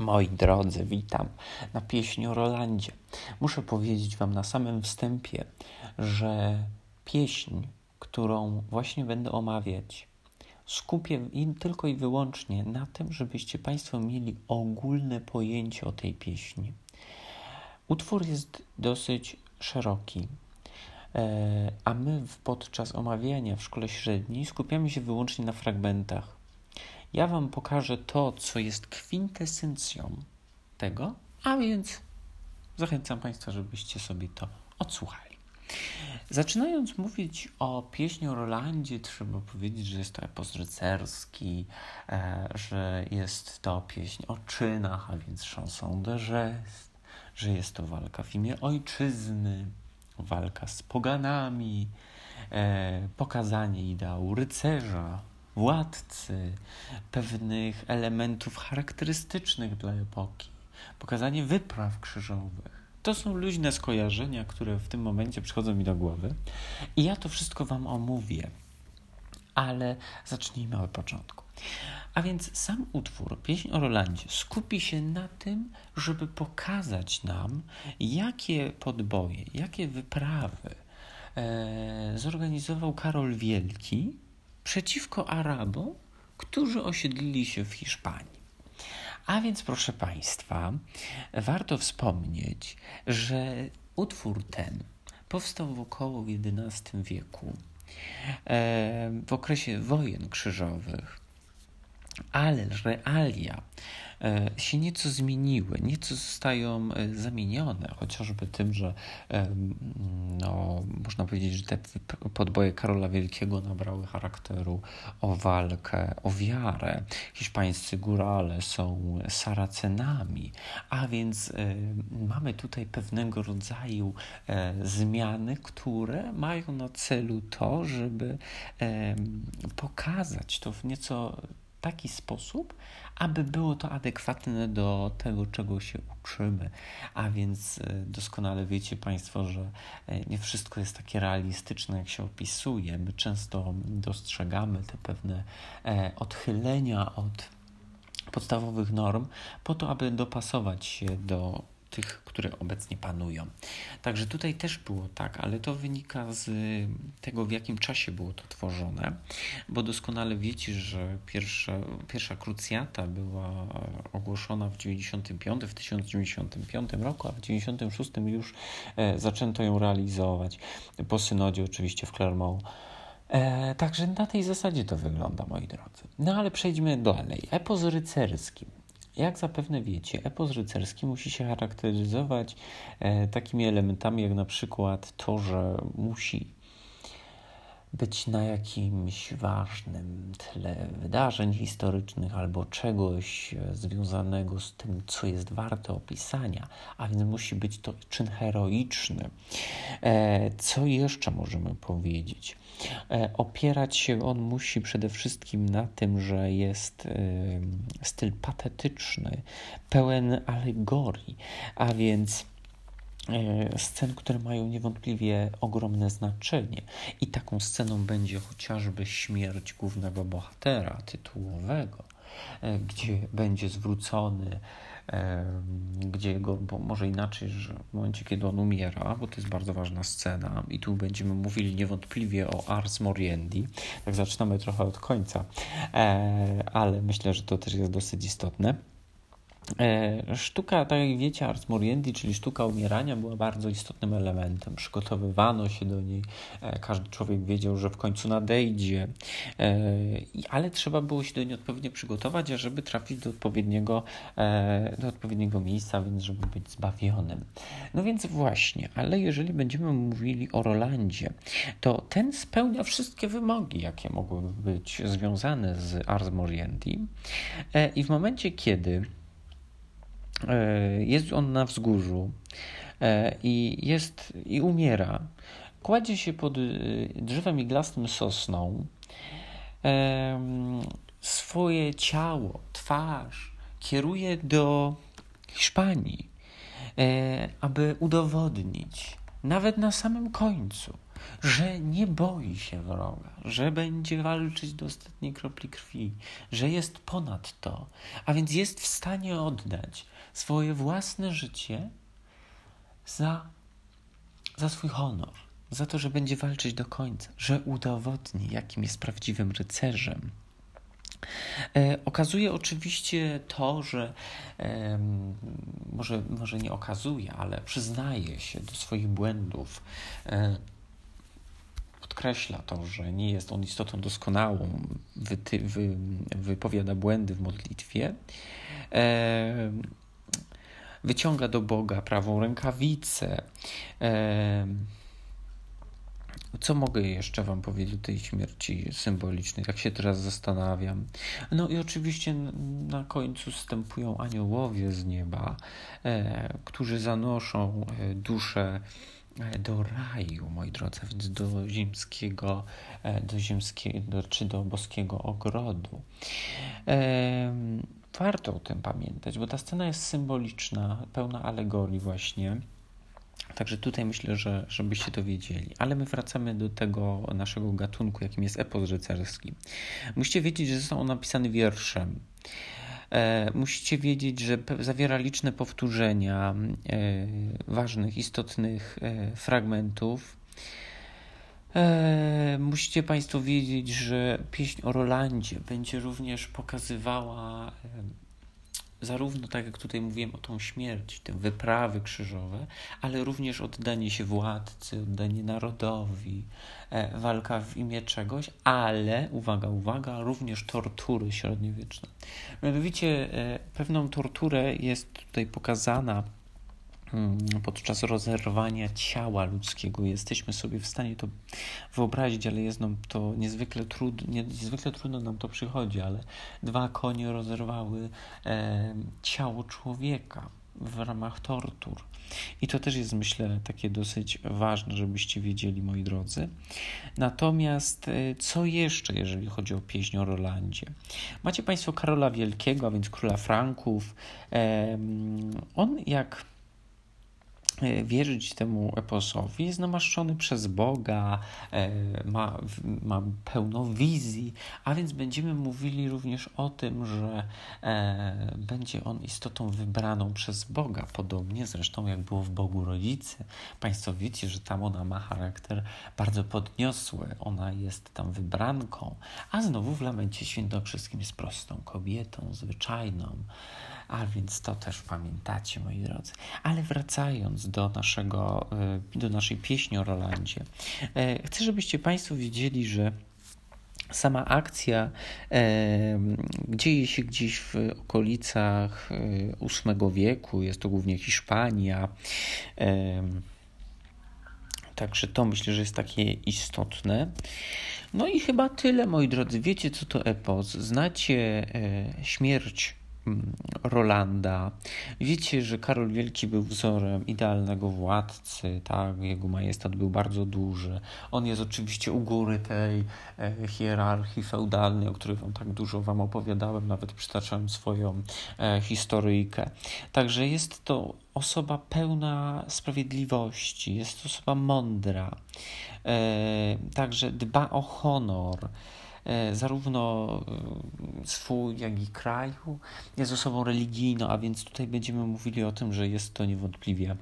Moi drodzy, witam na pieśni o Rolandzie. Muszę powiedzieć Wam na samym wstępie, że pieśń, którą właśnie będę omawiać, skupię tylko i wyłącznie na tym, żebyście Państwo mieli ogólne pojęcie o tej pieśni. Utwór jest dosyć szeroki, e, a my podczas omawiania w szkole średniej skupiamy się wyłącznie na fragmentach. Ja Wam pokażę to, co jest kwintesencją tego, a więc zachęcam Państwa, żebyście sobie to odsłuchali. Zaczynając mówić o pieśni o Rolandzie, trzeba powiedzieć, że jest to epos rycerski, e, że jest to pieśń o czynach, a więc chanson de geste, że jest to walka w imię ojczyzny, walka z poganami, e, pokazanie ideału rycerza, władcy, pewnych elementów charakterystycznych dla epoki, pokazanie wypraw krzyżowych. To są luźne skojarzenia, które w tym momencie przychodzą mi do głowy i ja to wszystko Wam omówię. Ale zacznijmy od początku. A więc sam utwór, pieśń o Rolandzie, skupi się na tym, żeby pokazać nam, jakie podboje, jakie wyprawy e, zorganizował Karol Wielki przeciwko Arabom, którzy osiedlili się w Hiszpanii. A więc, proszę Państwa, warto wspomnieć, że utwór ten powstał w około XI wieku, e, w okresie wojen krzyżowych, ale realia E, się nieco zmieniły, nieco zostają e, zamienione, chociażby tym, że no, można powiedzieć, że te podboje Karola Wielkiego nabrały charakteru o walkę, o wiarę. Hiszpańscy górale są Saracenami, a więc mamy tutaj pewnego rodzaju e, zmiany, które mają na celu to, żeby pokazać to w nieco taki sposób, aby było to adekwatne do tego, czego się uczymy. A więc e, doskonale wiecie Państwo, że e, nie wszystko jest takie realistyczne, jak się opisuje. My często dostrzegamy te pewne e, odchylenia od podstawowych norm, po to, aby dopasować się do tych, które obecnie panują. Także tutaj też było tak, ale to wynika z tego, w jakim czasie było to tworzone, bo doskonale wiecie, że pierwsza, pierwsza krucjata była ogłoszona w 95, w 1095 roku, a w 96 już e, zaczęto ją realizować po synodzie oczywiście w Clermont. E, także na tej zasadzie to wygląda, moi drodzy. No ale przejdźmy dalej. Epos rycerski. Jak zapewne wiecie, epos rycerski musi się charakteryzować e, takimi elementami, jak na przykład to, że musi być na jakimś ważnym tle wydarzeń historycznych albo czegoś e, związanego z tym, co jest warte opisania, a więc musi być to czyn heroiczny. E, co jeszcze możemy powiedzieć? E, opierać się on musi przede wszystkim na tym, że jest styl patetyczny, pełen alegorii, a więc scen, które mają niewątpliwie ogromne znaczenie. I taką sceną będzie chociażby śmierć głównego bohatera tytułowego, e, gdzie będzie zwrócony, e, gdzie go, bo może inaczej, że w momencie, kiedy on umiera, bo to jest bardzo ważna scena, i tu będziemy mówili niewątpliwie o Ars Moriendi, tak zaczynamy trochę od końca, ale myślę, że to też jest dosyć istotne E, sztuka, tak jak wiecie, Ars Moriendi, czyli sztuka umierania, była bardzo istotnym elementem. Przygotowywano się do niej, e, każdy człowiek wiedział, że w końcu nadejdzie, e, ale trzeba było się do niej odpowiednio przygotować, żeby trafić do odpowiedniego, do odpowiedniego miejsca, więc żeby być zbawionym. No więc właśnie, ale jeżeli będziemy mówili o Rolandzie, to ten spełnia wszystkie wymogi, jakie mogłyby być związane z Ars Moriendi i w momencie, kiedy E, jest on na wzgórzu e, i jest i umiera. Kładzie się pod e, drzewem iglastym sosną. Swoje ciało, twarz kieruje do Hiszpanii, aby udowodnić, nawet na samym końcu, że nie boi się wroga, że będzie walczyć do ostatniej kropli krwi, że jest ponad to, a więc jest w stanie oddać swoje własne życie za, za swój honor, za to, że będzie walczyć do końca, że udowodni, jakim jest prawdziwym rycerzem. E, okazuje oczywiście to, że e, może, może nie okazuje, ale przyznaje się do swoich błędów. E, podkreśla to, że nie jest on istotą doskonałą, wyty, wy, wypowiada błędy w modlitwie. E, wyciąga do Boga prawą rękawicę. E, co mogę jeszcze Wam powiedzieć o tej śmierci symbolicznej? Tak się teraz zastanawiam. No i oczywiście na końcu wstępują aniołowie z nieba, e, którzy zanoszą e, duszę do raju, moi drodzy, więc do ziemskiego, e, do ziemskiego, czy do boskiego ogrodu. E, warto o tym pamiętać, bo ta scena jest symboliczna, pełna alegorii właśnie. Także tutaj myślę, że żebyście to wiedzieli. Ale my wracamy do tego naszego gatunku, jakim jest epos rycerski. Musicie wiedzieć, że został on napisany wierszem. E, musicie wiedzieć, że zawiera liczne powtórzenia e, ważnych, istotnych e, fragmentów. Musicie Państwo wiedzieć, że pieśń o Rolandzie będzie również pokazywała zarówno tak jak tutaj mówiłem o tą śmierć, te wyprawy krzyżowe, ale również oddanie się władcy, oddanie narodowi, e, walka w imię czegoś, ale, uwaga, uwaga, również tortury średniowieczne. Mianowicie e, pewną torturę jest tutaj pokazana podczas rozerwania ciała ludzkiego. Jesteśmy sobie w stanie to wyobrazić, ale jest nam to niezwykle trudno, niezwykle trudno nam to przychodzi, ale dwa konie rozerwały e, ciało człowieka w ramach tortur. I to też jest, myślę, takie dosyć ważne, żebyście wiedzieli, moi drodzy. Natomiast e, co jeszcze, jeżeli chodzi o pieśń o Rolandzie? Macie Państwo Karola Wielkiego, a więc króla Franków. On, jak E, wierzyć temu eposowi, jest namaszczony przez Boga, e, ma, ma pełno wizji, a więc będziemy mówili również o tym, że e, będzie on istotą wybraną przez Boga, podobnie zresztą jak było w Bogu Rodzicy. Państwo wiecie, że tam ona ma charakter bardzo podniosły, ona jest tam wybranką, a znowu w Lamencie Świętokrzyskim jest prostą kobietą, zwyczajną. A więc to też pamiętacie, moi drodzy. Ale wracając do, naszego, y, do naszej pieśni o Rolandzie, e, chcę, żebyście Państwo wiedzieli, że Sama akcja e, dzieje się gdzieś w okolicach VIII e, wieku, jest to głównie Hiszpania. E, także to myślę, że jest takie istotne. No i chyba tyle, moi drodzy. Wiecie, co to epos. Znacie e, śmierć Rolanda. Wiecie, że Karol Wielki był wzorem idealnego władcy, tak? Jego majestat był bardzo duży. On jest oczywiście u góry tej e, hierarchii feudalnej, o której wam tak dużo wam opowiadałem, nawet przytaczałem swoją e, historyjkę. Także jest to osoba pełna sprawiedliwości, jest to osoba mądra, e, także dba o honor. E, zarówno e, swój, jak i kraju. Jest osobą religijną, a więc tutaj będziemy mówili o tym, że jest to niewątpliwie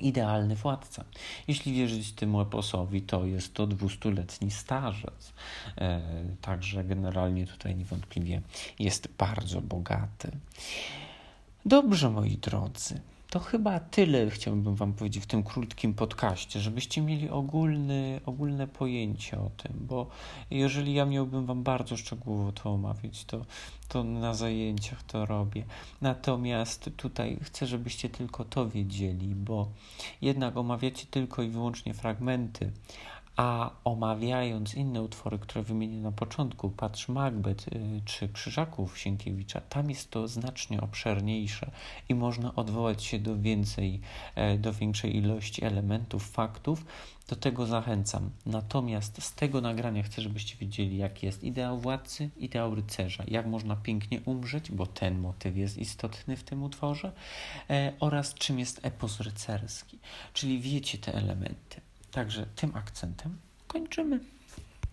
idealny władca. Jeśli wierzyć temu eposowi, to jest to dwustuletni starzec. E, także generalnie tutaj niewątpliwie jest bardzo bogaty. Dobrze, moi drodzy. To chyba tyle chciałbym Wam powiedzieć w tym krótkim podcaście, żebyście mieli ogólny, ogólne pojęcie o tym, bo jeżeli ja miałbym Wam bardzo szczegółowo to omawiać, to, to na zajęciach to robię. Natomiast tutaj chcę, żebyście tylko to wiedzieli, bo jednak omawiacie tylko i wyłącznie fragmenty, a omawiając inne utwory, które wymienię na początku, patrz Macbeth y, czy Krzyżaków Sienkiewicza, tam jest to znacznie obszerniejsze i można odwołać się do więcej, e, do większej ilości elementów, faktów. Do tego zachęcam. Natomiast z tego nagrania chcę, żebyście wiedzieli, jak jest ideał władcy, ideał rycerza, jak można pięknie umrzeć, bo ten motyw jest istotny w tym utworze, e, oraz czym jest epos rycerski. Czyli wiecie te elementy. Także tym akcentem kończymy.